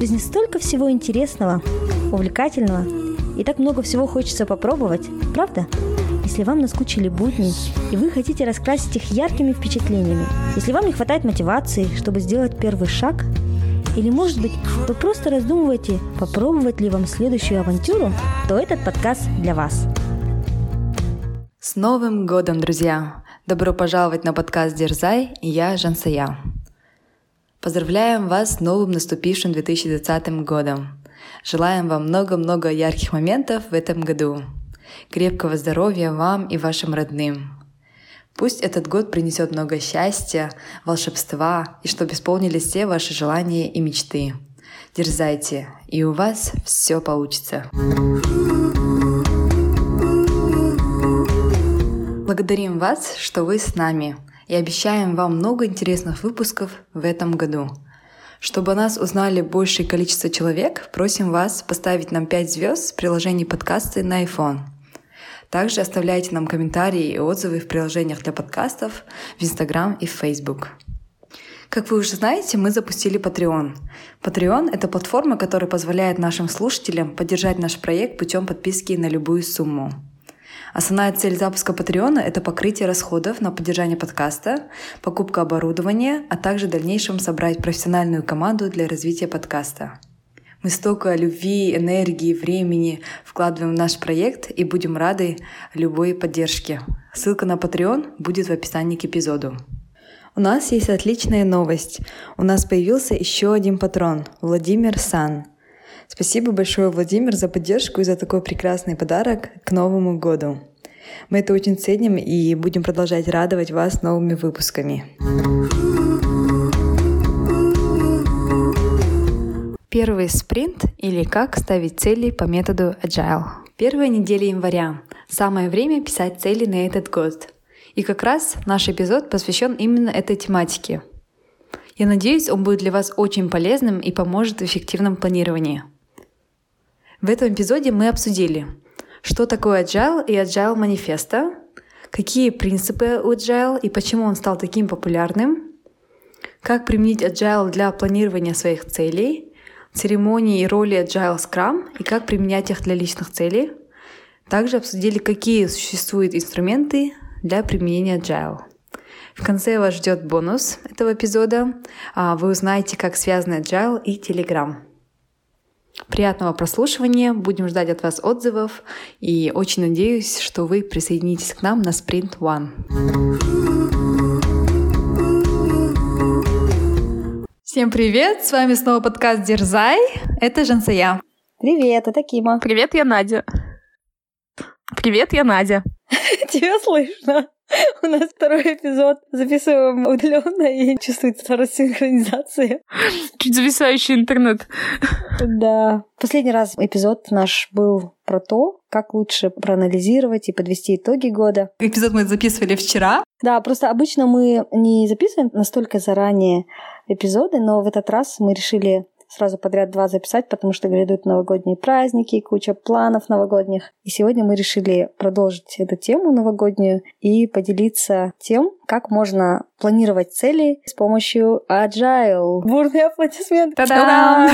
В жизни столько всего интересного, увлекательного, и так много всего хочется попробовать, правда? Если вам наскучили будни, и вы хотите раскрасить их яркими впечатлениями, если вам не хватает мотивации, чтобы сделать первый шаг, или, может быть, вы просто раздумываете, попробовать ли вам следующую авантюру, то этот подкаст для вас. С Новым годом, друзья! Добро пожаловать на подкаст «Дерзай» и я Жансая. Поздравляем вас с новым наступившим 2020 годом. Желаем вам много-много ярких моментов в этом году. Крепкого здоровья вам и вашим родным. Пусть этот год принесет много счастья, волшебства и чтобы исполнились все ваши желания и мечты. Дерзайте, и у вас все получится. Благодарим вас, что вы с нами – и обещаем вам много интересных выпусков в этом году. Чтобы нас узнали большее количество человек, просим вас поставить нам 5 звезд в приложении подкасты на iPhone. Также оставляйте нам комментарии и отзывы в приложениях для подкастов в Instagram и в Facebook. Как вы уже знаете, мы запустили Patreon. Patreon — это платформа, которая позволяет нашим слушателям поддержать наш проект путем подписки на любую сумму. Основная цель запуска Патреона — это покрытие расходов на поддержание подкаста, покупка оборудования, а также в дальнейшем собрать профессиональную команду для развития подкаста. Мы столько любви, энергии, времени вкладываем в наш проект и будем рады любой поддержке. Ссылка на Patreon будет в описании к эпизоду. У нас есть отличная новость. У нас появился еще один патрон — Владимир Сан — Спасибо большое, Владимир, за поддержку и за такой прекрасный подарок к Новому году. Мы это очень ценим и будем продолжать радовать вас новыми выпусками. Первый спринт или как ставить цели по методу Agile. Первая неделя января. Самое время писать цели на этот год. И как раз наш эпизод посвящен именно этой тематике. Я надеюсь, он будет для вас очень полезным и поможет в эффективном планировании. В этом эпизоде мы обсудили, что такое Agile и Agile манифеста, какие принципы у Agile и почему он стал таким популярным, как применить Agile для планирования своих целей, церемонии и роли Agile Scrum и как применять их для личных целей. Также обсудили, какие существуют инструменты для применения Agile. В конце вас ждет бонус этого эпизода. А вы узнаете, как связаны Agile и Telegram. Приятного прослушивания, будем ждать от вас отзывов и очень надеюсь, что вы присоединитесь к нам на Sprint One. Всем привет! С вами снова подкаст Дерзай. Это Жансая. Привет, это Кима. Привет, я Надя. Привет, я Надя. Тебя слышно. У нас второй эпизод. Записываем удаленно и чувствуется рассинхронизация. Чуть зависающий интернет. Да. Последний раз эпизод наш был про то, как лучше проанализировать и подвести итоги года. Эпизод мы записывали вчера. Да, просто обычно мы не записываем настолько заранее эпизоды, но в этот раз мы решили сразу подряд два записать, потому что грядут новогодние праздники, куча планов новогодних. И сегодня мы решили продолжить эту тему новогоднюю и поделиться тем, как можно планировать цели с помощью Agile. Бурные аплодисменты. Та-дам!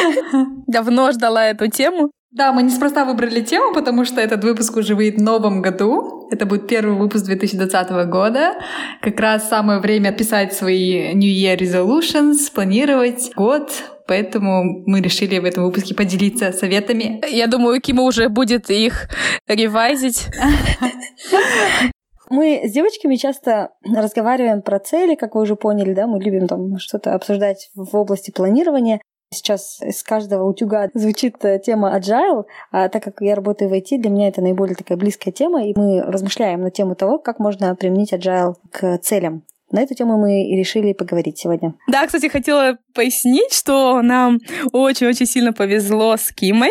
Давно ждала эту тему. Да, мы неспроста выбрали тему, потому что этот выпуск уже выйдет в новом году. Это будет первый выпуск 2020 года. Как раз самое время писать свои New Year Resolutions, планировать год, поэтому мы решили в этом выпуске поделиться советами. Я думаю, Кима уже будет их ревайзить. Мы с девочками часто разговариваем про цели, как вы уже поняли, да, мы любим там что-то обсуждать в области планирования. Сейчас из каждого утюга звучит э, тема agile, а так как я работаю в IT, для меня это наиболее такая близкая тема, и мы размышляем на тему того, как можно применить agile к целям. На эту тему мы и решили поговорить сегодня. Да, кстати, хотела пояснить, что нам очень-очень сильно повезло с Кимой,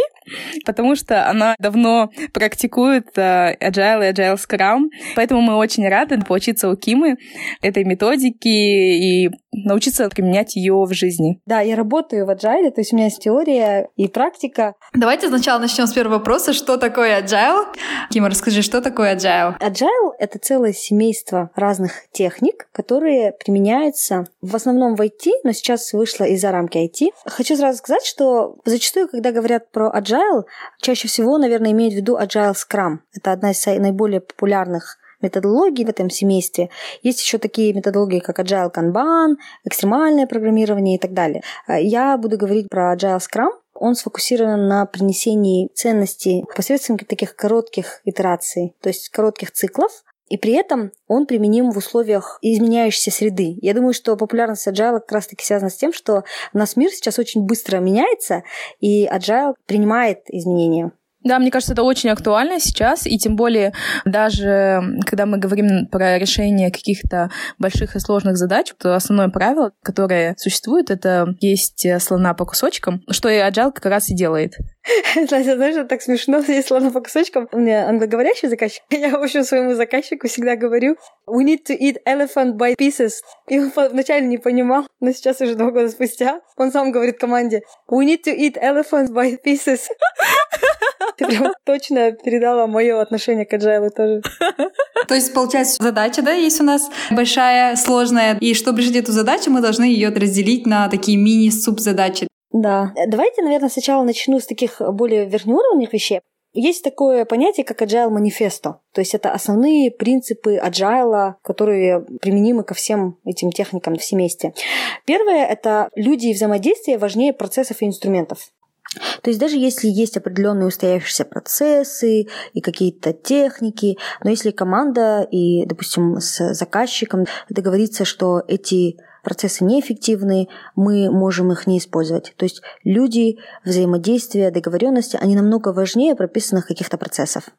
потому что она давно практикует uh, Agile и Agile Scrum, поэтому мы очень рады поучиться у Кимы этой методики и научиться применять ее в жизни. Да, я работаю в Agile, то есть у меня есть теория и практика. Давайте сначала начнем с первого вопроса. Что такое Agile? Кима, расскажи, что такое Agile? Agile — это целое семейство разных техник, которые применяются в основном в IT, но сейчас вышло из-за рамки IT. Хочу сразу сказать, что зачастую, когда говорят про Agile, чаще всего, наверное, имеют в виду Agile Scrum. Это одна из наиболее популярных методологий в этом семействе. Есть еще такие методологии, как Agile Kanban, экстремальное программирование и так далее. Я буду говорить про Agile Scrum. Он сфокусирован на принесении ценностей посредством таких коротких итераций, то есть коротких циклов, и при этом он применим в условиях изменяющейся среды. Я думаю, что популярность Agile как раз-таки связана с тем, что у нас мир сейчас очень быстро меняется, и Agile принимает изменения. Да, мне кажется, это очень актуально сейчас, и тем более даже когда мы говорим про решение каких-то больших и сложных задач, то основное правило, которое существует, это есть слона по кусочкам, что и Agile как раз и делает. Знаете, знаешь, это так смешно, есть слона по кусочкам. У меня англоговорящий заказчик. Я, в общем, своему заказчику всегда говорю We need to eat elephant by pieces. И он вначале не понимал, но сейчас уже два года спустя он сам говорит команде We need to eat elephant by pieces. Ты прям точно передала мое отношение к agile тоже. То есть, получается, задача, да, есть у нас большая, сложная, и чтобы решить эту задачу, мы должны ее разделить на такие мини-субзадачи. Да. Давайте, наверное, сначала начну с таких более верхнеуровневых вещей. Есть такое понятие, как agile манифесто. То есть это основные принципы agile, которые применимы ко всем этим техникам в семействе. Первое – это люди и взаимодействие важнее процессов и инструментов. То есть даже если есть определенные устоявшиеся процессы и какие-то техники, но если команда и, допустим, с заказчиком договорится, что эти процессы неэффективны, мы можем их не использовать. То есть люди, взаимодействие, договоренности, они намного важнее прописанных каких-то процессов.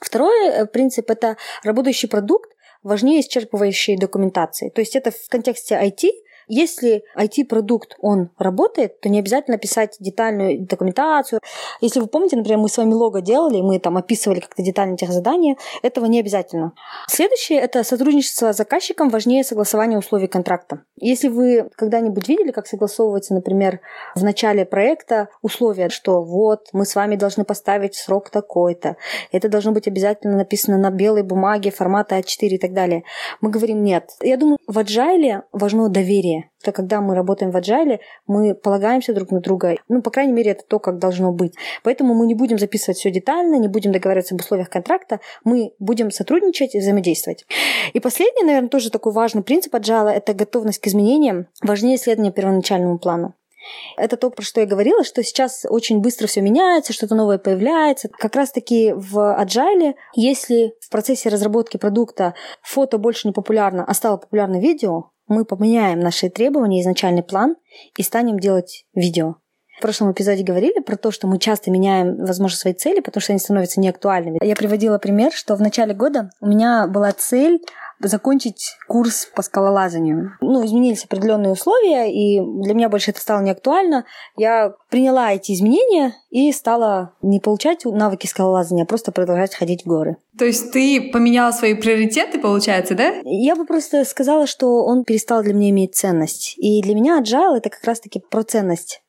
Второй э, принцип – это работающий продукт важнее исчерпывающей документации. То есть это в контексте IT – если IT-продукт, он работает, то не обязательно писать детальную документацию. Если вы помните, например, мы с вами лого делали, мы там описывали как-то детально тех задания, этого не обязательно. Следующее – это сотрудничество с заказчиком важнее согласования условий контракта. Если вы когда-нибудь видели, как согласовывается, например, в начале проекта условия, что вот мы с вами должны поставить срок такой-то, это должно быть обязательно написано на белой бумаге формата А4 и так далее. Мы говорим нет. Я думаю, в agile важно доверие доверие. Что когда мы работаем в agile, мы полагаемся друг на друга. Ну, по крайней мере, это то, как должно быть. Поэтому мы не будем записывать все детально, не будем договариваться об условиях контракта, мы будем сотрудничать и взаимодействовать. И последний, наверное, тоже такой важный принцип agile – это готовность к изменениям, важнее исследования первоначальному плану. Это то, про что я говорила, что сейчас очень быстро все меняется, что-то новое появляется. Как раз-таки в Agile, если в процессе разработки продукта фото больше не популярно, а стало популярно видео, мы поменяем наши требования, изначальный план и станем делать видео. В прошлом эпизоде говорили про то, что мы часто меняем, возможно, свои цели, потому что они становятся неактуальными. Я приводила пример, что в начале года у меня была цель закончить курс по скалолазанию. Ну, изменились определенные условия, и для меня больше это стало не актуально. Я приняла эти изменения и стала не получать навыки скалолазания, а просто продолжать ходить в горы. То есть ты поменяла свои приоритеты, получается, да? Я бы просто сказала, что он перестал для меня иметь ценность. И для меня agile — это как раз-таки про ценность.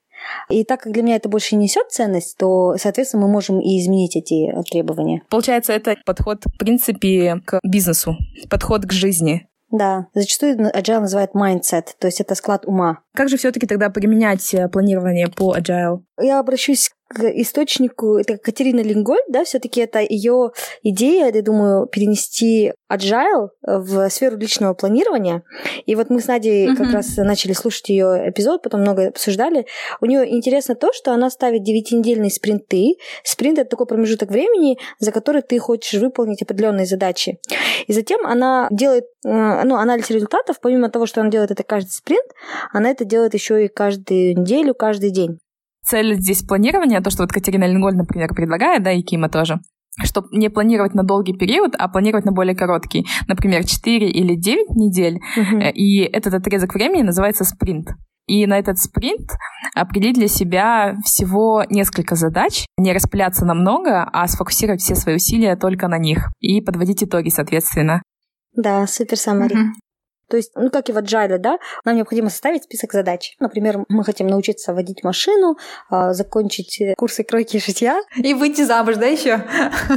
И так как для меня это больше не несет ценность, то, соответственно, мы можем и изменить эти требования. Получается, это подход, в принципе, к бизнесу, подход к жизни. Да, зачастую agile называют mindset, то есть это склад ума. Как же все-таки тогда применять э, планирование по agile? Я обращусь к источнику, это Катерина Линголь, да, все-таки это ее идея, я думаю, перенести agile в сферу личного планирования. И вот мы с Надей uh-huh. как раз начали слушать ее эпизод, потом много обсуждали. У нее интересно то, что она ставит девятинедельные спринты. Спринт это такой промежуток времени, за который ты хочешь выполнить определенные задачи. И затем она делает э, ну, анализ результатов, помимо того, что она делает это каждый спринт, она это делает еще и каждую неделю, каждый день цель здесь планирования, то, что вот Катерина Ленголь, например, предлагает, да, и Кима тоже, чтобы не планировать на долгий период, а планировать на более короткий, например, 4 или 9 недель, uh-huh. и этот отрезок времени называется спринт. И на этот спринт определить для себя всего несколько задач, не распыляться на много, а сфокусировать все свои усилия только на них и подводить итоги, соответственно. Да, супер саммари. Uh-huh. То есть, ну, как и в Agile, да, нам необходимо составить список задач. Например, мы хотим научиться водить машину, а, закончить курсы кройки и шитья. И выйти замуж, да, еще?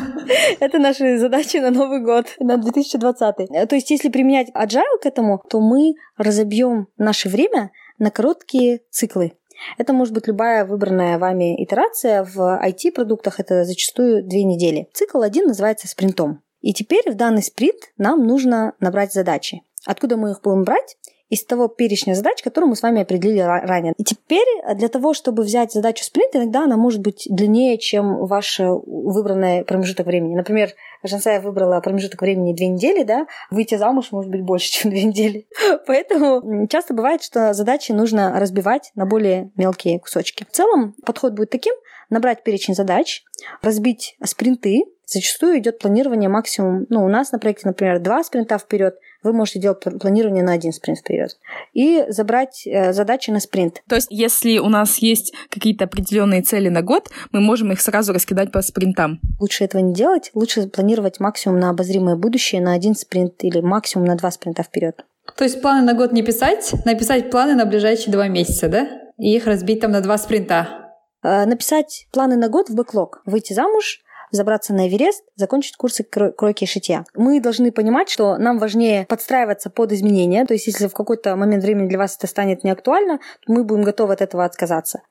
Это наши задачи на Новый год, на 2020. То есть, если применять Agile к этому, то мы разобьем наше время на короткие циклы. Это может быть любая выбранная вами итерация. В IT-продуктах это зачастую две недели. Цикл один называется спринтом. И теперь в данный спринт нам нужно набрать задачи. Откуда мы их будем брать? Из того перечня задач, которые мы с вами определили ранее. И теперь для того, чтобы взять задачу спринт, иногда она может быть длиннее, чем ваш выбранный промежуток времени. Например, Жансая выбрала промежуток времени две недели, да, выйти замуж может быть больше, чем две недели. Поэтому часто бывает, что задачи нужно разбивать на более мелкие кусочки. В целом подход будет таким, набрать перечень задач, разбить спринты, Зачастую идет планирование максимум, ну, у нас на проекте, например, два спринта вперед, вы можете делать планирование на один спринт вперед. И забрать э, задачи на спринт. То есть, если у нас есть какие-то определенные цели на год, мы можем их сразу раскидать по спринтам. Лучше этого не делать, лучше планировать максимум на обозримое будущее на один спринт или максимум на два спринта вперед. То есть планы на год не писать, написать планы на ближайшие два месяца, да? И их разбить там на два спринта. Э, написать планы на год в бэклог. Выйти замуж, забраться на Эверест, закончить курсы кройки и шитья. Мы должны понимать, что нам важнее подстраиваться под изменения, то есть если в какой-то момент времени для вас это станет неактуально, то мы будем готовы от этого отказаться.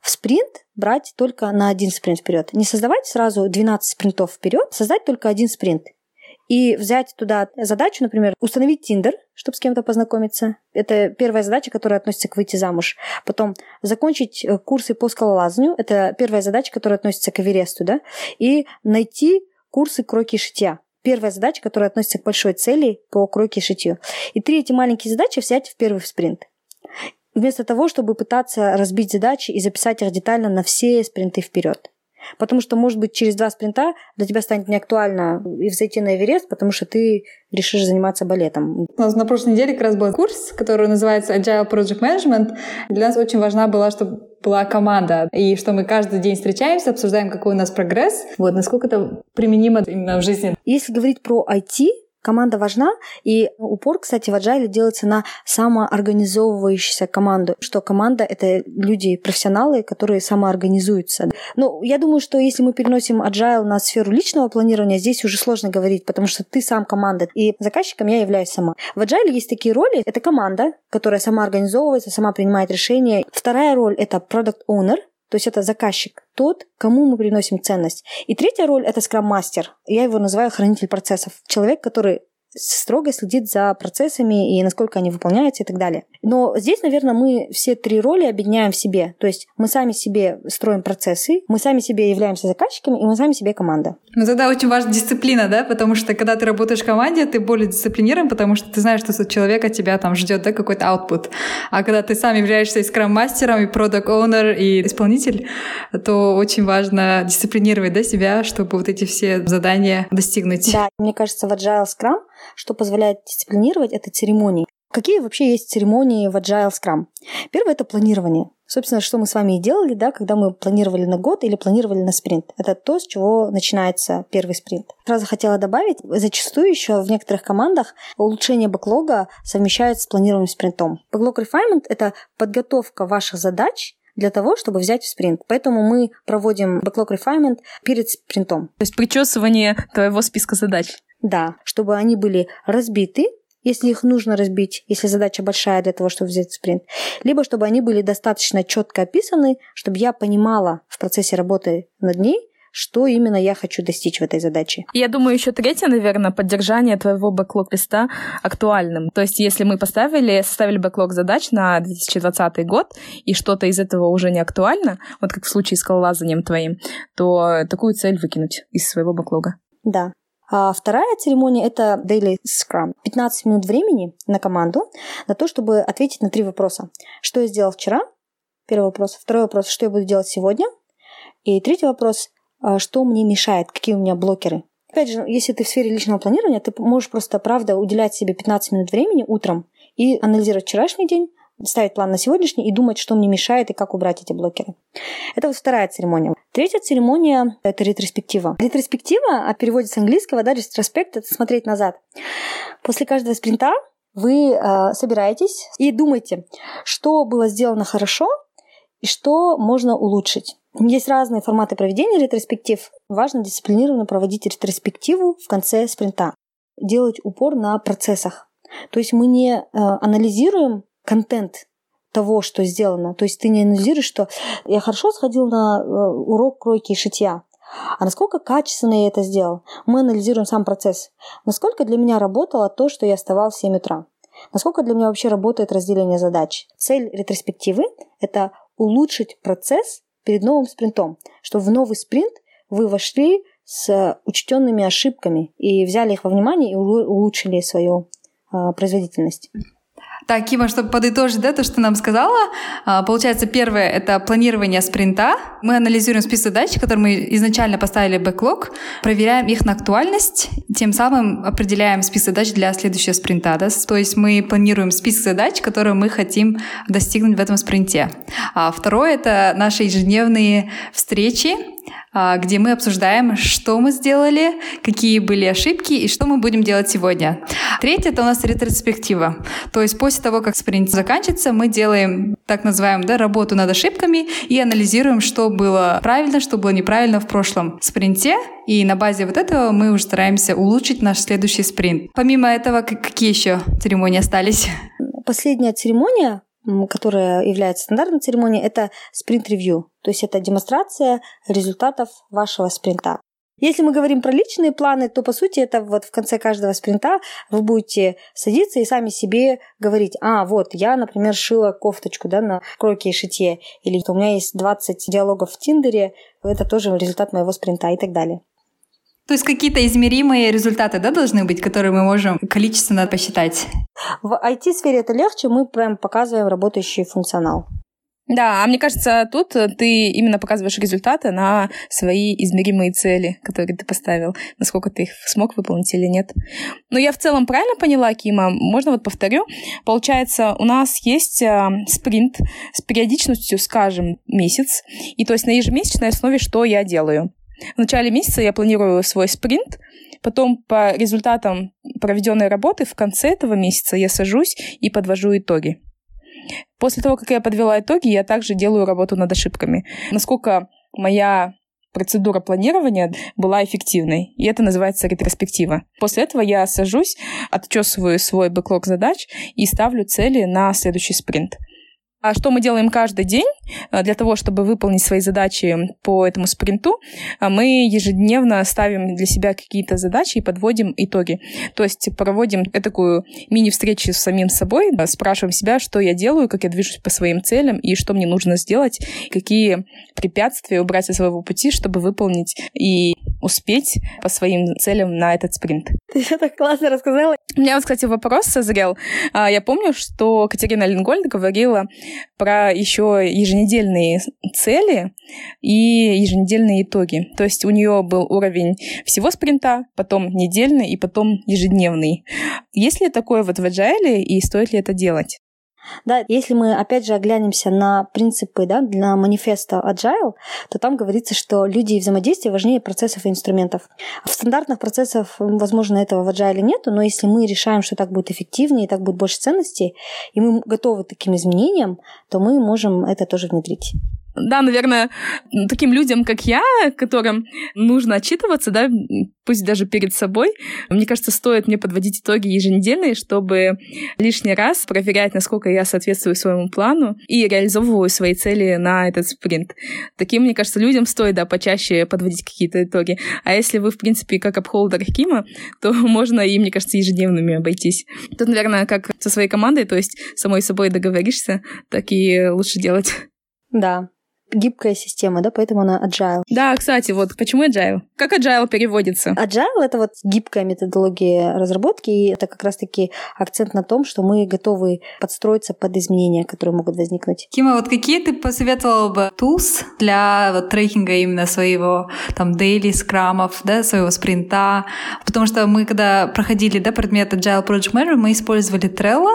В спринт брать только на один спринт вперед. Не создавать сразу 12 спринтов вперед, создать только один спринт и взять туда задачу, например, установить Тиндер, чтобы с кем-то познакомиться. Это первая задача, которая относится к выйти замуж. Потом закончить э, курсы по скалолазанию. Это первая задача, которая относится к Эвересту, да. И найти курсы кройки и шитья. Первая задача, которая относится к большой цели по кройке и шитью. И три эти маленькие задачи взять в первый спринт. Вместо того, чтобы пытаться разбить задачи и записать их детально на все спринты вперед. Потому что, может быть, через два спринта для тебя станет неактуально и взойти на Эверест, потому что ты решишь заниматься балетом. У нас на прошлой неделе как раз был курс, который называется Agile Project Management. Для нас очень важна была, чтобы была команда, и что мы каждый день встречаемся, обсуждаем, какой у нас прогресс, вот, насколько это применимо именно в жизни. Если говорить про IT, Команда важна, и упор, кстати, в Agile делается на самоорганизовывающуюся команду, что команда — это люди, профессионалы, которые самоорганизуются. Ну, я думаю, что если мы переносим Agile на сферу личного планирования, здесь уже сложно говорить, потому что ты сам команда, и заказчиком я являюсь сама. В Agile есть такие роли. Это команда, которая сама организовывается, сама принимает решения. Вторая роль — это product owner, то есть это заказчик, тот, кому мы приносим ценность. И третья роль – это скрам-мастер. Я его называю хранитель процессов. Человек, который строго следит за процессами и насколько они выполняются и так далее. Но здесь, наверное, мы все три роли объединяем в себе. То есть мы сами себе строим процессы, мы сами себе являемся заказчиками, и мы сами себе команда. Но тогда очень важна дисциплина, да, потому что когда ты работаешь в команде, ты более дисциплинирован, потому что ты знаешь, что от человека тебя там ждет, да, какой-то output. А когда ты сам являешься и скрам-мастером, и продукт оунер и исполнитель, то очень важно дисциплинировать, да, себя, чтобы вот эти все задания достигнуть. Да, мне кажется, в Agile Scrum что позволяет дисциплинировать, это церемонии. Какие вообще есть церемонии в Agile Scrum? Первое – это планирование. Собственно, что мы с вами и делали, да, когда мы планировали на год или планировали на спринт. Это то, с чего начинается первый спринт. Сразу хотела добавить, зачастую еще в некоторых командах улучшение бэклога совмещают с планированием спринтом. Backlog refinement – это подготовка ваших задач для того, чтобы взять в спринт. Поэтому мы проводим backlog refinement перед спринтом. То есть причесывание твоего списка задач. Да, чтобы они были разбиты, если их нужно разбить, если задача большая для того, чтобы взять спринт, либо чтобы они были достаточно четко описаны, чтобы я понимала в процессе работы над ней, что именно я хочу достичь в этой задаче. Я думаю, еще третье, наверное, поддержание твоего бэклог-листа актуальным. То есть, если мы поставили, составили бэклог задач на 2020 год, и что-то из этого уже не актуально, вот как в случае с скалолазанием твоим, то такую цель выкинуть из своего бэклога. Да, а вторая церемония — это Daily Scrum. 15 минут времени на команду на то, чтобы ответить на три вопроса. Что я сделал вчера? Первый вопрос. Второй вопрос. Что я буду делать сегодня? И третий вопрос. А, что мне мешает? Какие у меня блокеры? Опять же, если ты в сфере личного планирования, ты можешь просто, правда, уделять себе 15 минут времени утром и анализировать вчерашний день, ставить план на сегодняшний и думать, что мне мешает и как убрать эти блокеры. Это вот вторая церемония. Третья церемония – это ретроспектива. Ретроспектива, а переводе с английского, да, ретроспект – это смотреть назад. После каждого спринта вы э, собираетесь и думаете, что было сделано хорошо и что можно улучшить. Есть разные форматы проведения ретроспектив. Важно дисциплинированно проводить ретроспективу в конце спринта. Делать упор на процессах. То есть мы не э, анализируем контент того, что сделано. То есть ты не анализируешь, что я хорошо сходил на э, урок кройки и шитья, а насколько качественно я это сделал? Мы анализируем сам процесс. Насколько для меня работало то, что я вставал в 7 утра? Насколько для меня вообще работает разделение задач? Цель ретроспективы – это улучшить процесс перед новым спринтом, чтобы в новый спринт вы вошли с учтенными ошибками и взяли их во внимание и улучшили свою э, производительность. Так, Кима, чтобы подытожить да, то, что нам сказала, а, получается, первое — это планирование спринта. Мы анализируем список задач, которые мы изначально поставили в бэклог, проверяем их на актуальность, тем самым определяем список задач для следующего спринта. Да? То есть мы планируем список задач, которые мы хотим достигнуть в этом спринте. А второе — это наши ежедневные встречи, где мы обсуждаем, что мы сделали, какие были ошибки и что мы будем делать сегодня. Третье — это у нас ретроспектива. То есть после того, как спринт заканчивается, мы делаем так называемую да, работу над ошибками и анализируем, что было правильно, что было неправильно в прошлом спринте, и на базе вот этого мы уже стараемся улучшить наш следующий спринт. Помимо этого, какие еще церемонии остались? Последняя церемония которая является стандартной церемонией, это спринт-ревью. То есть это демонстрация результатов вашего спринта. Если мы говорим про личные планы, то по сути это вот в конце каждого спринта вы будете садиться и сами себе говорить, а вот я, например, шила кофточку да, на кройке и шитье, или у меня есть 20 диалогов в Тиндере, это тоже результат моего спринта и так далее. То есть какие-то измеримые результаты да, должны быть, которые мы можем количественно посчитать? В IT-сфере это легче, мы прям показываем работающий функционал. Да, а мне кажется, тут ты именно показываешь результаты на свои измеримые цели, которые ты поставил, насколько ты их смог выполнить или нет. Но я в целом правильно поняла, Кима? Можно вот повторю? Получается, у нас есть э, спринт с периодичностью, скажем, месяц, и то есть на ежемесячной основе что я делаю? В начале месяца я планирую свой спринт, потом по результатам проведенной работы в конце этого месяца я сажусь и подвожу итоги. После того, как я подвела итоги, я также делаю работу над ошибками. Насколько моя процедура планирования была эффективной, и это называется ретроспектива. После этого я сажусь, отчесываю свой бэклог задач и ставлю цели на следующий спринт. А что мы делаем каждый день э, для того, чтобы выполнить свои задачи по этому спринту? Э, мы ежедневно ставим для себя какие-то задачи и подводим итоги. То есть проводим такую мини-встречу с самим собой, спрашиваем себя, что я делаю, как я движусь по своим целям и что мне нужно сделать, какие препятствия убрать со своего пути, чтобы выполнить и успеть по своим целям на этот спринт. Ты все так классно рассказала. У меня вот, кстати, вопрос созрел. А, я помню, что Катерина Ленгольд говорила про еще еженедельные цели и еженедельные итоги. То есть у нее был уровень всего спринта, потом недельный и потом ежедневный. Есть ли такое вот в Agile и стоит ли это делать? Да, если мы опять же оглянемся на принципы да, для манифеста Agile, то там говорится, что люди и взаимодействие важнее процессов и инструментов. В стандартных процессах, возможно, этого в Agile нет, но если мы решаем, что так будет эффективнее, так будет больше ценностей, и мы готовы к таким изменениям, то мы можем это тоже внедрить да, наверное, таким людям, как я, которым нужно отчитываться, да, пусть даже перед собой, мне кажется, стоит мне подводить итоги еженедельные, чтобы лишний раз проверять, насколько я соответствую своему плану и реализовываю свои цели на этот спринт. Таким, мне кажется, людям стоит, да, почаще подводить какие-то итоги. А если вы, в принципе, как апхолдер Кима, то можно и, мне кажется, ежедневными обойтись. Тут, наверное, как со своей командой, то есть самой собой договоришься, так и лучше делать. Да, гибкая система, да, поэтому она agile. Да, кстати, вот почему agile? Как agile переводится? Agile — это вот гибкая методология разработки, и это как раз-таки акцент на том, что мы готовы подстроиться под изменения, которые могут возникнуть. Кима, вот какие ты посоветовала бы tools для вот, трекинга именно своего там daily скрамов, да, своего спринта? Потому что мы, когда проходили да, предмет Agile Project Manager, мы использовали Trello.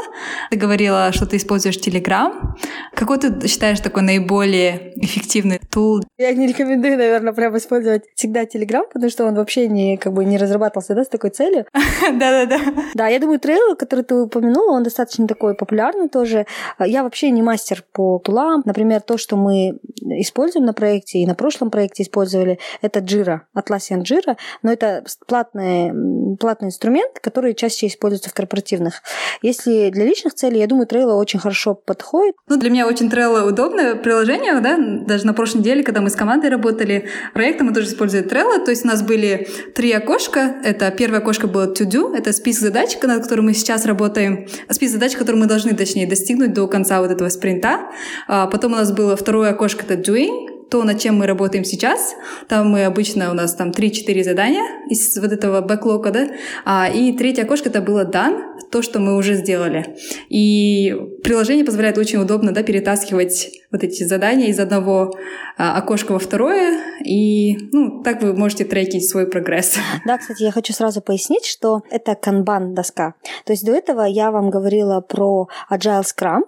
Ты говорила, что ты используешь Telegram. Какой ты считаешь такой наиболее эффективный тул. Я не рекомендую, наверное, прям использовать всегда Telegram, потому что он вообще не, как бы, не разрабатывался да, с такой целью. Да-да-да. Да, я думаю, трейл, который ты упомянула, он достаточно такой популярный тоже. Я вообще не мастер по тулам. Например, то, что мы используем на проекте и на прошлом проекте использовали, это Jira, Atlassian Jira, но это платный, платный инструмент, который чаще используется в корпоративных. Если для личных целей, я думаю, Trello очень хорошо подходит. Ну, для меня очень Trello удобное приложение, да, даже на прошлой неделе, когда мы с командой работали, проектом мы тоже использовали Trello, то есть у нас были три окошка, это первое окошко было to do, это список задач, над которым мы сейчас работаем, список задач, которые мы должны, точнее, достигнуть до конца вот этого спринта. А потом у нас было второе окошко, это doing, то, над чем мы работаем сейчас. Там мы обычно, у нас там 3-4 задания из вот этого бэклога, да. А, и третье окошко это было done, то, что мы уже сделали. И приложение позволяет очень удобно, да, перетаскивать вот эти задания из одного а, окошка во второе, и, ну, так вы можете трекить свой прогресс. Да, кстати, я хочу сразу пояснить, что это канбан-доска. То есть до этого я вам говорила про Agile Scrum,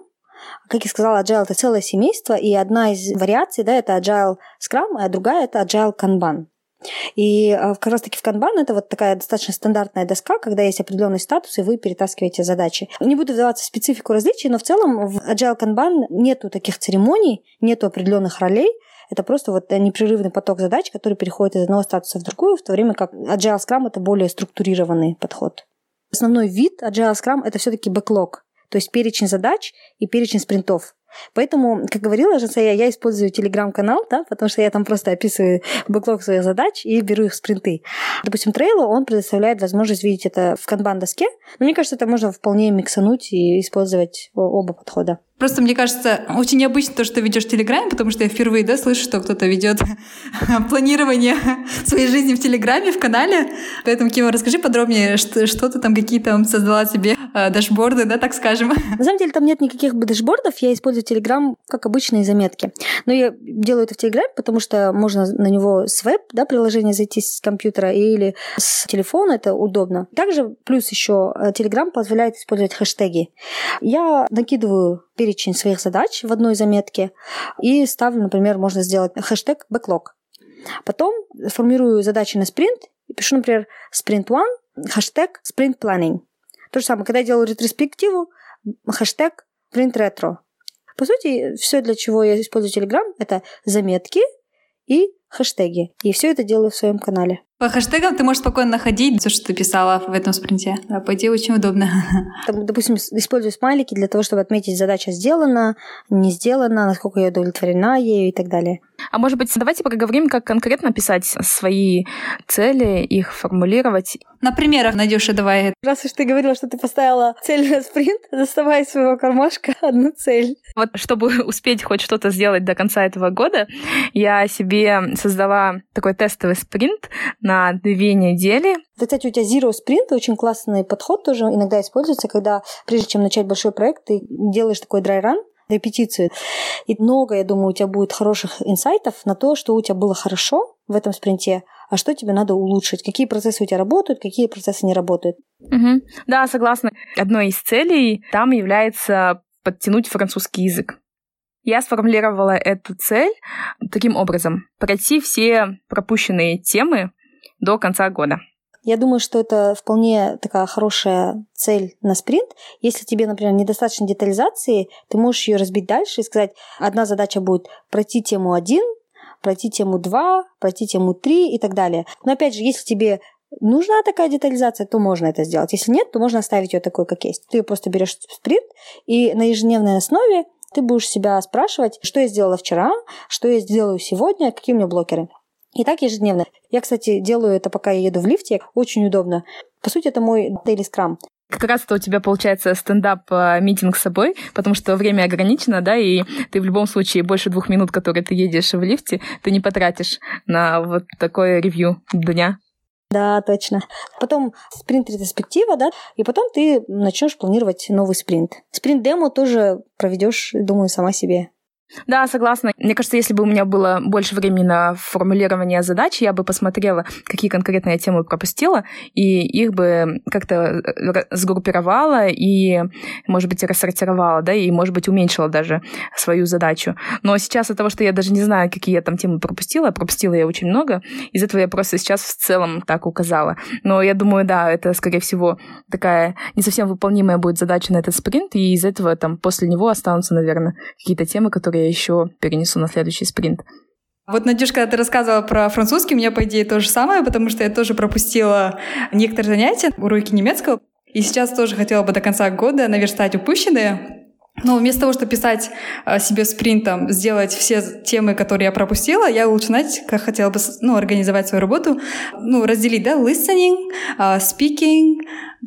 как я сказала, Agile — это целое семейство, и одна из вариаций, да, это Agile Scrum, а другая — это Agile Kanban. И э, как раз таки в Kanban это вот такая достаточно стандартная доска, когда есть определенный статус, и вы перетаскиваете задачи. Не буду вдаваться в специфику различий, но в целом в Agile Kanban нету таких церемоний, нету определенных ролей, это просто вот непрерывный поток задач, который переходит из одного статуса в другую, в то время как Agile Scrum — это более структурированный подход. Основной вид Agile Scrum — это все таки бэклог то есть перечень задач и перечень спринтов. Поэтому, как говорила Жансая, я использую телеграм-канал, да, потому что я там просто описываю бэклог своих задач и беру их спринты. Допустим, Trello, он предоставляет возможность видеть это в канбан-доске, но мне кажется, это можно вполне миксануть и использовать оба подхода. Просто мне кажется, очень необычно то, что ведешь в Телеграме, потому что я впервые да, слышу, что кто-то ведет планирование своей жизни в Телеграме, в канале. Поэтому, Кима, расскажи подробнее, что, что ты там какие то создала себе э, дашборды, да, так скажем. На самом деле там нет никаких дашбордов, я использую Телеграм как обычные заметки. Но я делаю это в Телеграме, потому что можно на него с веб, да, приложение зайти с компьютера или с телефона, это удобно. Также плюс еще Телеграм позволяет использовать хэштеги. Я накидываю перечень своих задач в одной заметке и ставлю, например, можно сделать хэштег backlog. Потом формирую задачи на спринт и пишу, например, sprint one, хэштег sprint planning. То же самое, когда я делаю ретроспективу, хэштег sprint retro. По сути, все, для чего я использую Telegram, это заметки и хэштеги. И все это делаю в своем канале. По хэштегам ты можешь спокойно находить все, что ты писала в этом спринте. Да, по идее, очень удобно. Там, допустим, использую смайлики для того, чтобы отметить, задача сделана, не сделана, насколько я удовлетворена ею и так далее. А может быть, давайте поговорим, как конкретно писать свои цели, их формулировать. На примерах, Надюша, давай. Раз уж ты говорила, что ты поставила цель на спринт, доставай из своего кармашка одну цель. Вот чтобы успеть хоть что-то сделать до конца этого года, я себе создала такой тестовый спринт на две недели. Кстати, у тебя Zero Sprint очень классный подход тоже иногда используется, когда прежде чем начать большой проект, ты делаешь такой run, репетицию. И много, я думаю, у тебя будет хороших инсайтов на то, что у тебя было хорошо в этом спринте, а что тебе надо улучшить, какие процессы у тебя работают, какие процессы не работают. Угу. Да, согласна. Одной из целей там является подтянуть французский язык. Я сформулировала эту цель таким образом. Пройти все пропущенные темы до конца года. Я думаю, что это вполне такая хорошая цель на спринт. Если тебе, например, недостаточно детализации, ты можешь ее разбить дальше и сказать, одна задача будет пройти тему 1, пройти тему 2, пройти тему 3 и так далее. Но опять же, если тебе нужна такая детализация, то можно это сделать. Если нет, то можно оставить ее такой, как есть. Ты ее просто берешь в спринт и на ежедневной основе ты будешь себя спрашивать, что я сделала вчера, что я сделаю сегодня, какие у меня блокеры. И так ежедневно. Я, кстати, делаю это, пока я еду в лифте. Очень удобно. По сути, это мой daily scrum. Как раз это у тебя получается стендап-митинг э, с собой, потому что время ограничено, да, и ты в любом случае больше двух минут, которые ты едешь в лифте, ты не потратишь на вот такое ревью дня. Да, точно. Потом спринт-ретроспектива, да, и потом ты начнешь планировать новый спринт. Спринт-демо тоже проведешь, думаю, сама себе. Да, согласна. Мне кажется, если бы у меня было больше времени на формулирование задач, я бы посмотрела, какие конкретно я темы пропустила, и их бы как-то э, сгруппировала и, может быть, рассортировала, да, и, может быть, уменьшила даже свою задачу. Но сейчас от того, что я даже не знаю, какие я там темы пропустила, пропустила я очень много, из этого я просто сейчас в целом так указала. Но я думаю, да, это, скорее всего, такая не совсем выполнимая будет задача на этот спринт, и из этого там после него останутся, наверное, какие-то темы, которые я еще перенесу на следующий спринт. Вот, Надюш, когда ты рассказывала про французский, у меня, по идее, то же самое, потому что я тоже пропустила некоторые занятия, уроки немецкого. И сейчас тоже хотела бы до конца года наверстать упущенные. Но вместо того, чтобы писать э, себе спринтом, сделать все темы, которые я пропустила, я лучше, знаете, как хотела бы ну, организовать свою работу, ну, разделить, да, listening, uh, speaking,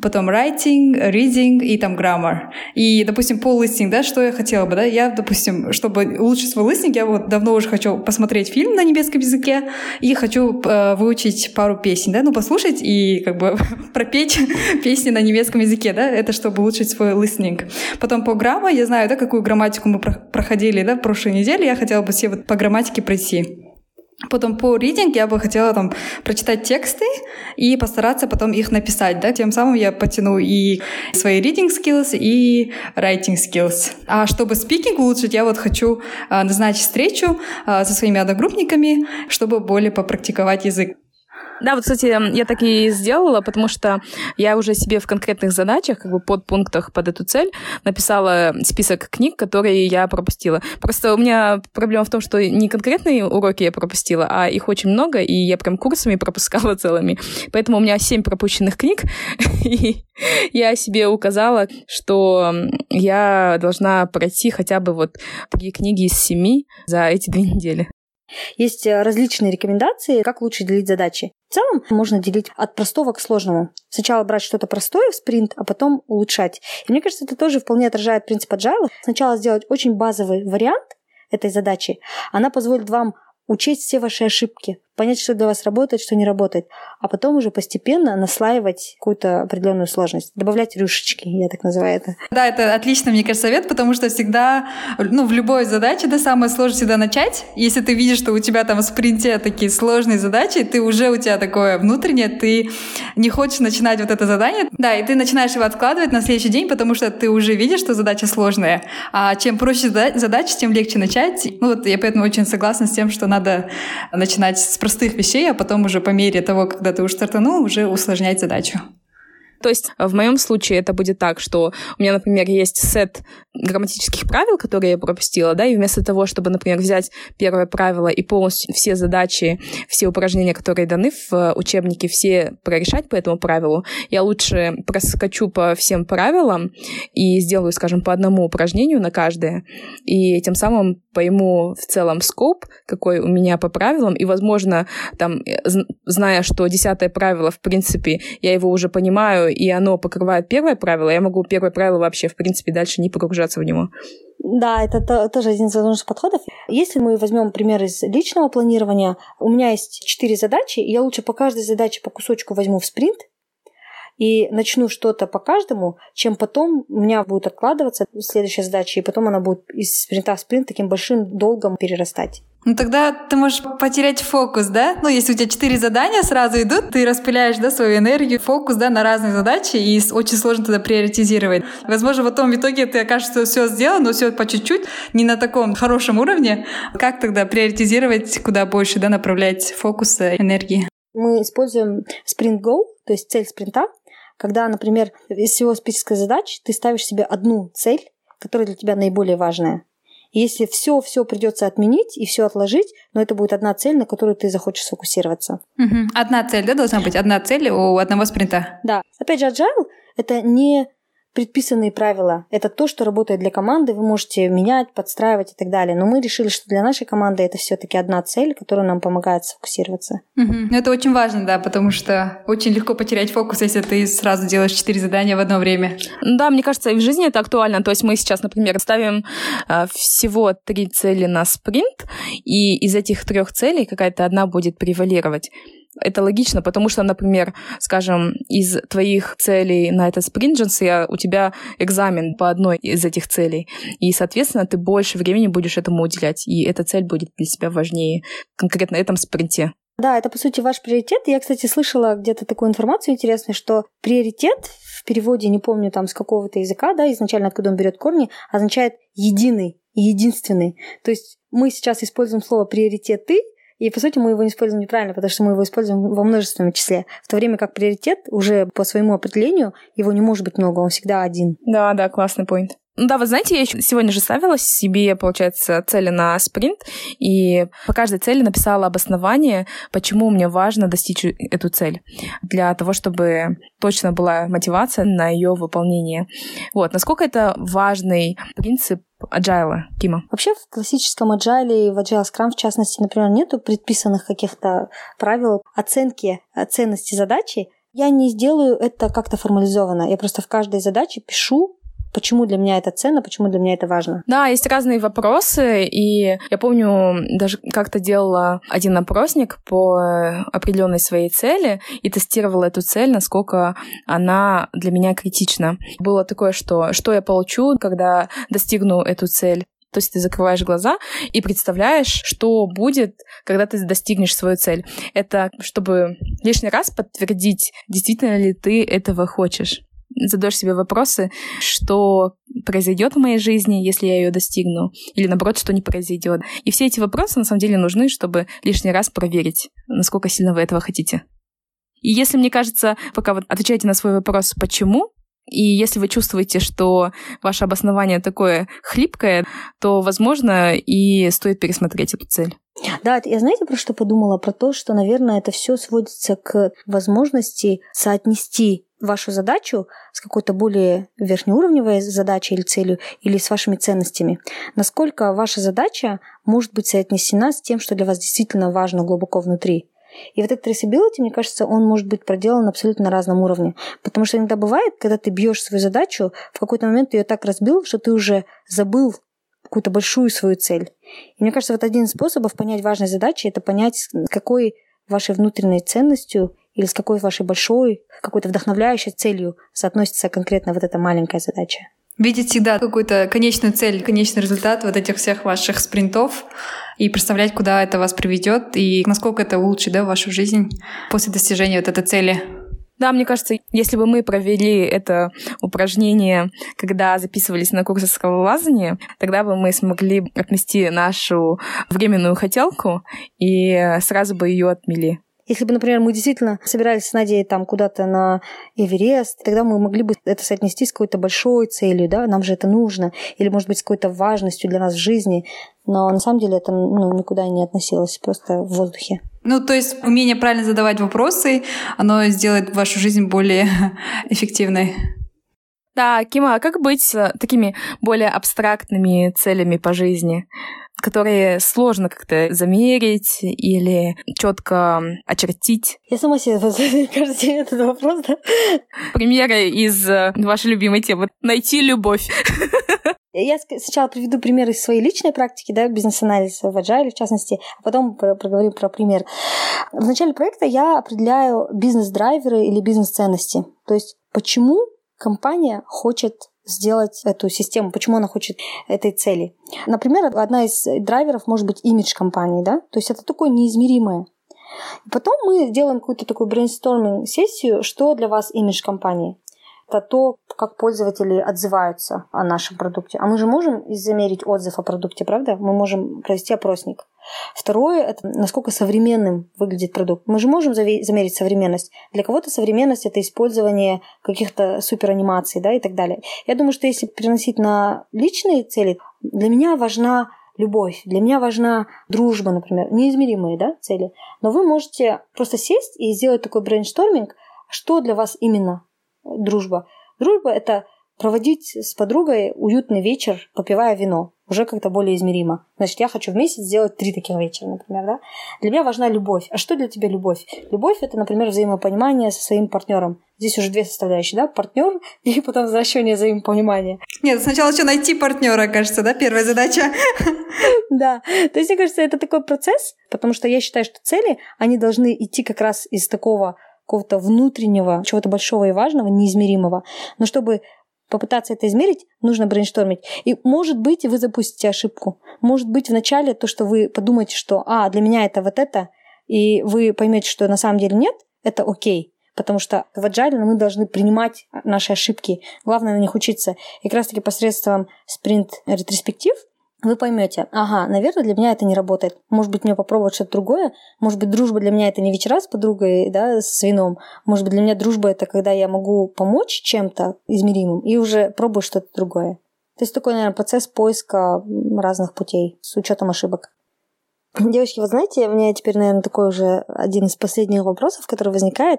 потом writing, reading и там grammar. И, допустим, по listening, да, что я хотела бы, да, я, допустим, чтобы улучшить свой listening, я вот давно уже хочу посмотреть фильм на немецком языке и хочу э, выучить пару песен, да, ну, послушать и как бы пропеть песни на немецком языке, да, это чтобы улучшить свой listening. Потом по grammar я знаю, да, какую грамматику мы проходили, да, в прошлой неделе, я хотела бы все вот по грамматике пройти. Потом по reading я бы хотела там прочитать тексты и постараться потом их написать, да, тем самым я потяну и свои reading skills, и writing skills. А чтобы speaking улучшить, я вот хочу а, назначить встречу а, со своими одногруппниками, чтобы более попрактиковать язык. Да, вот, кстати, я так и сделала, потому что я уже себе в конкретных задачах, как бы под пунктах под эту цель, написала список книг, которые я пропустила. Просто у меня проблема в том, что не конкретные уроки я пропустила, а их очень много, и я прям курсами пропускала целыми. Поэтому у меня семь пропущенных книг, и я себе указала, что я должна пройти хотя бы вот такие книги из семи за эти две недели. Есть э, различные рекомендации, как лучше делить задачи. В целом можно делить от простого к сложному. Сначала брать что-то простое в спринт, а потом улучшать. И мне кажется, это тоже вполне отражает принцип agile. Сначала сделать очень базовый вариант этой задачи. Она позволит вам учесть все ваши ошибки, понять, что для вас работает, что не работает, а потом уже постепенно наслаивать какую-то определенную сложность, добавлять рюшечки, я так называю это. Да, это отличный, мне кажется, совет, потому что всегда, ну, в любой задаче, да, самое сложное всегда начать. Если ты видишь, что у тебя там в спринте такие сложные задачи, ты уже у тебя такое внутреннее, ты не хочешь начинать вот это задание, да, и ты начинаешь его откладывать на следующий день, потому что ты уже видишь, что задача сложная. А чем проще задача, тем легче начать. Ну, вот я поэтому очень согласна с тем, что надо начинать с простых вещей, а потом уже по мере того, когда ты уже стартанул, уже усложнять задачу. То есть в моем случае это будет так, что у меня, например, есть сет грамматических правил, которые я пропустила, да, и вместо того, чтобы, например, взять первое правило и полностью все задачи, все упражнения, которые даны в учебнике, все прорешать по этому правилу, я лучше проскочу по всем правилам и сделаю, скажем, по одному упражнению на каждое, и тем самым пойму в целом скоп, какой у меня по правилам, и, возможно, там, зная, что десятое правило, в принципе, я его уже понимаю, и оно покрывает первое правило, я могу первое правило вообще, в принципе, дальше не погружаться в него. Да, это то, тоже один из возможных подходов. Если мы возьмем пример из личного планирования, у меня есть четыре задачи, и я лучше по каждой задаче по кусочку возьму в спринт, и начну что-то по каждому, чем потом у меня будет откладываться следующая задача, и потом она будет из спринта в спринт таким большим долгом перерастать. Ну тогда ты можешь потерять фокус, да? Ну если у тебя четыре задания сразу идут, ты распыляешь, да, свою энергию, фокус, да, на разные задачи, и очень сложно тогда приоритизировать. Возможно, потом в итоге ты окажешься, все сделано, но все по чуть-чуть, не на таком хорошем уровне. Как тогда приоритизировать, куда больше, да, направлять фокус энергии? Мы используем Sprint Go, то есть цель спринта, когда, например, из всего списка задач ты ставишь себе одну цель, которая для тебя наиболее важная. Если все-все придется отменить и все отложить, но это будет одна цель, на которую ты захочешь сфокусироваться. Угу. Одна цель, да, должна быть? Одна цель у одного спринта? Да. Опять же, agile — это не предписанные правила. Это то, что работает для команды, вы можете менять, подстраивать и так далее. Но мы решили, что для нашей команды это все-таки одна цель, которая нам помогает сфокусироваться. Угу. Это очень важно, да, потому что очень легко потерять фокус, если ты сразу делаешь четыре задания в одно время. Да, мне кажется, и в жизни это актуально. То есть мы сейчас, например, ставим э, всего три цели на спринт, и из этих трех целей какая-то одна будет превалировать. Это логично, потому что, например, скажем, из твоих целей на этот спринт джинсы у тебя экзамен по одной из этих целей. И, соответственно, ты больше времени будешь этому уделять. И эта цель будет для тебя важнее конкретно этом спринте. Да, это, по сути, ваш приоритет. Я, кстати, слышала где-то такую информацию интересную, что приоритет в переводе, не помню там с какого-то языка, да, изначально откуда он берет корни, означает единый, единственный. То есть мы сейчас используем слово приоритеты, и, по сути, мы его используем неправильно, потому что мы его используем во множественном числе. В то время как приоритет уже по своему определению, его не может быть много, он всегда один. Да, да, классный поинт. Ну да, вы знаете, я сегодня же ставила себе, получается, цели на спринт, и по каждой цели написала обоснование, почему мне важно достичь эту цель, для того, чтобы точно была мотивация на ее выполнение. Вот, насколько это важный принцип agile, Кима? Вообще в классическом agile и в agile Scrum, в частности, например, нету предписанных каких-то правил оценки ценности задачи. Я не сделаю это как-то формализованно. Я просто в каждой задаче пишу почему для меня это ценно, почему для меня это важно. Да, есть разные вопросы, и я помню, даже как-то делала один опросник по определенной своей цели и тестировала эту цель, насколько она для меня критична. Было такое, что что я получу, когда достигну эту цель. То есть ты закрываешь глаза и представляешь, что будет, когда ты достигнешь свою цель. Это чтобы лишний раз подтвердить, действительно ли ты этого хочешь задаешь себе вопросы, что произойдет в моей жизни, если я ее достигну, или наоборот, что не произойдет. И все эти вопросы на самом деле нужны, чтобы лишний раз проверить, насколько сильно вы этого хотите. И если, мне кажется, пока вы отвечаете на свой вопрос «почему?», и если вы чувствуете, что ваше обоснование такое хлипкое, то, возможно, и стоит пересмотреть эту цель. Да, я знаете, про что подумала? Про то, что, наверное, это все сводится к возможности соотнести вашу задачу с какой-то более верхнеуровневой задачей или целью, или с вашими ценностями. Насколько ваша задача может быть соотнесена с тем, что для вас действительно важно глубоко внутри. И вот этот traceability, мне кажется, он может быть проделан абсолютно на разном уровне. Потому что иногда бывает, когда ты бьешь свою задачу, в какой-то момент ее так разбил, что ты уже забыл какую-то большую свою цель. И мне кажется, вот один из способов понять важность задачи – это понять, какой вашей внутренней ценностью или с какой вашей большой, какой-то вдохновляющей целью соотносится конкретно вот эта маленькая задача. Видеть всегда какую-то конечную цель, конечный результат вот этих всех ваших спринтов и представлять, куда это вас приведет и насколько это улучшит да, вашу жизнь после достижения вот этой цели. Да, мне кажется, если бы мы провели это упражнение, когда записывались на курсы скалолазания, тогда бы мы смогли отнести нашу временную хотелку и сразу бы ее отмели. Если бы, например, мы действительно собирались с Надей там куда-то на Эверест, тогда мы могли бы это соотнести с какой-то большой целью, да, нам же это нужно, или, может быть, с какой-то важностью для нас в жизни. Но на самом деле это ну, никуда не относилось, просто в воздухе. Ну, то есть умение правильно задавать вопросы, оно сделает вашу жизнь более эффективной. Да, Кима, а как быть с такими более абстрактными целями по жизни? Которые сложно как-то замерить или четко очертить. Я сама себе каждый день этот вопрос, да? Примеры из э, вашей любимой темы. Найти любовь. Я сначала приведу пример из своей личной практики, да, бизнес-анализ в Agile, в частности, а потом проговорим про пример. В начале проекта я определяю бизнес-драйверы или бизнес-ценности. То есть, почему компания хочет сделать эту систему, почему она хочет этой цели. Например, одна из драйверов может быть имидж компании, да, то есть это такое неизмеримое. Потом мы делаем какую-то такую брейнсторминг-сессию, что для вас имидж компании. Это то, как пользователи отзываются о нашем продукте. А мы же можем замерить отзыв о продукте, правда? Мы можем провести опросник. Второе – это насколько современным выглядит продукт. Мы же можем замерить современность. Для кого-то современность – это использование каких-то суперанимаций да, и так далее. Я думаю, что если переносить на личные цели, для меня важна любовь, для меня важна дружба, например, неизмеримые да, цели. Но вы можете просто сесть и сделать такой брейншторминг, что для вас именно дружба. Дружба – это проводить с подругой уютный вечер, попивая вино уже как-то более измеримо. Значит, я хочу в месяц сделать три таких вечера, например, да? Для меня важна любовь. А что для тебя любовь? Любовь — это, например, взаимопонимание со своим партнером. Здесь уже две составляющие, да? Партнер и потом возвращение взаимопонимания. Нет, сначала еще найти партнера, кажется, да? Первая задача. Да. То есть, мне кажется, это такой процесс, потому что я считаю, что цели, они должны идти как раз из такого какого-то внутреннего, чего-то большого и важного, неизмеримого. Но чтобы попытаться это измерить, нужно брейнштормить. И может быть, вы запустите ошибку. Может быть, вначале то, что вы подумаете, что «а, для меня это вот это», и вы поймете, что на самом деле нет, это окей. Потому что в agile мы должны принимать наши ошибки. Главное на них учиться. И как раз-таки посредством спринт-ретроспектив вы поймете, ага, наверное, для меня это не работает. Может быть, мне попробовать что-то другое. Может быть, дружба для меня это не вечера с подругой, да, с вином. Может быть, для меня дружба это когда я могу помочь чем-то измеримым и уже пробую что-то другое. То есть такой, наверное, процесс поиска разных путей с учетом ошибок. Девочки, вы знаете, у меня теперь, наверное, такой уже один из последних вопросов, который возникает.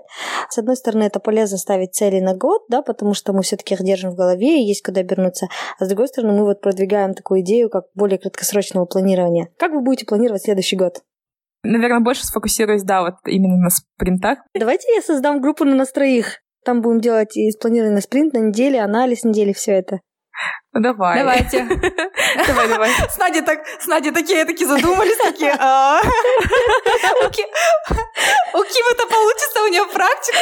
С одной стороны, это полезно ставить цели на год, да, потому что мы все-таки их держим в голове и есть куда обернуться. А с другой стороны, мы вот продвигаем такую идею, как более краткосрочного планирования. Как вы будете планировать следующий год? Наверное, больше сфокусируюсь, да, вот именно на спринтах. Давайте я создам группу на нас троих. Там будем делать и спланированный спринт на неделе, анализ недели, все это. Давай. Давайте. Давай, давай. С Надей, так, с Надей такие, такие задумались, такие... «А, у Кимы-то получится, у нее практика.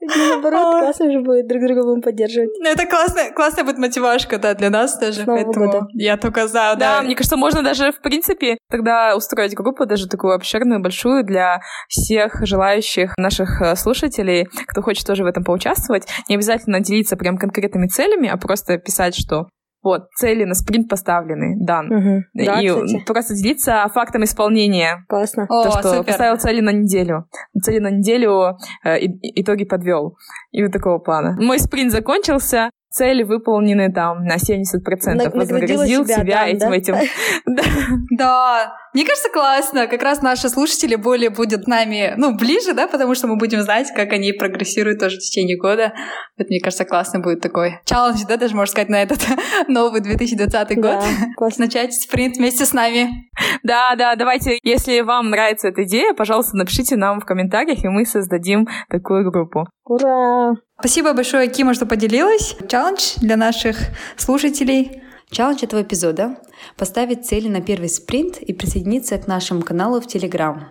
Наоборот, классно же будет, друг друга будем поддерживать. Ну, это классная, классная будет мотивашка, да, для нас даже, поэтому я только за, да. Да, мне кажется, можно даже, в принципе, тогда устроить группу, даже такую обширную, большую, для всех желающих наших э, слушателей, кто хочет тоже в этом поучаствовать. Не обязательно делиться прям конкретными целями, а просто писать, что вот, цели на спринт поставлены, дан. Угу. Да, и кстати. просто делиться фактом исполнения. Классно. То, О, что супер. поставил цели на неделю. Цели на неделю э, и- итоги подвел. И вот такого плана. Мой спринт закончился, цели выполнены там на 70%. На- наградила Вознаградил себя, себя да, этим, да? мне кажется, классно. Как раз наши слушатели более будут с нами, ну, ближе, да, потому что мы будем знать, как они прогрессируют тоже в течение года. Вот, мне кажется, классно будет такой челлендж, да, даже можно сказать, на этот новый 2020 год. Да, классно. Начать спринт вместе с нами. Да, да, давайте, если вам нравится эта идея, пожалуйста, напишите нам в комментариях, и мы создадим такую группу. Ура! Спасибо большое, Кима, что поделилась. Челлендж для наших слушателей. Челлендж этого эпизода — поставить цели на первый спринт и присоединиться к нашему каналу в Телеграм,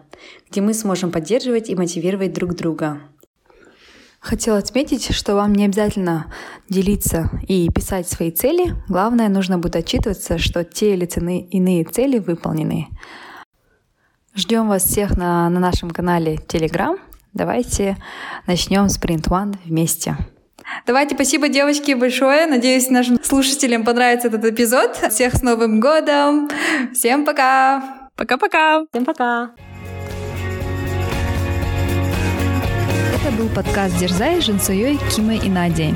где мы сможем поддерживать и мотивировать друг друга. Хотела отметить, что вам не обязательно делиться и писать свои цели. Главное, нужно будет отчитываться, что те или цены- иные цели выполнены. Ждем вас всех на, на нашем канале Telegram. Давайте начнем Sprint One вместе. Давайте, спасибо, девочки, большое. Надеюсь, нашим слушателям понравится этот эпизод. Всех с Новым годом! Всем пока! Пока-пока! Всем пока! Это был подкаст «Дерзай» с Жансуей, Кимой и Надей.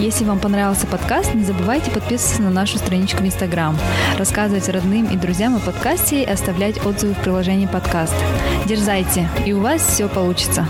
Если вам понравился подкаст, не забывайте подписываться на нашу страничку в Инстаграм, рассказывать родным и друзьям о подкасте и оставлять отзывы в приложении подкаст. Дерзайте, и у вас все получится.